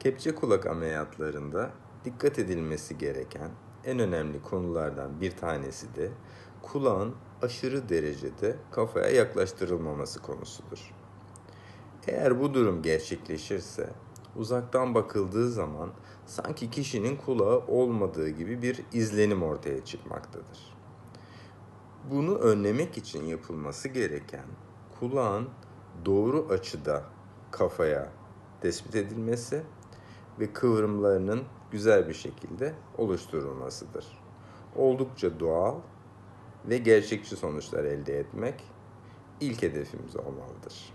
Kepçe kulak ameliyatlarında dikkat edilmesi gereken en önemli konulardan bir tanesi de kulağın aşırı derecede kafaya yaklaştırılmaması konusudur. Eğer bu durum gerçekleşirse uzaktan bakıldığı zaman sanki kişinin kulağı olmadığı gibi bir izlenim ortaya çıkmaktadır. Bunu önlemek için yapılması gereken kulağın doğru açıda kafaya tespit edilmesi ve kıvrımlarının güzel bir şekilde oluşturulmasıdır. Oldukça doğal ve gerçekçi sonuçlar elde etmek ilk hedefimiz olmalıdır.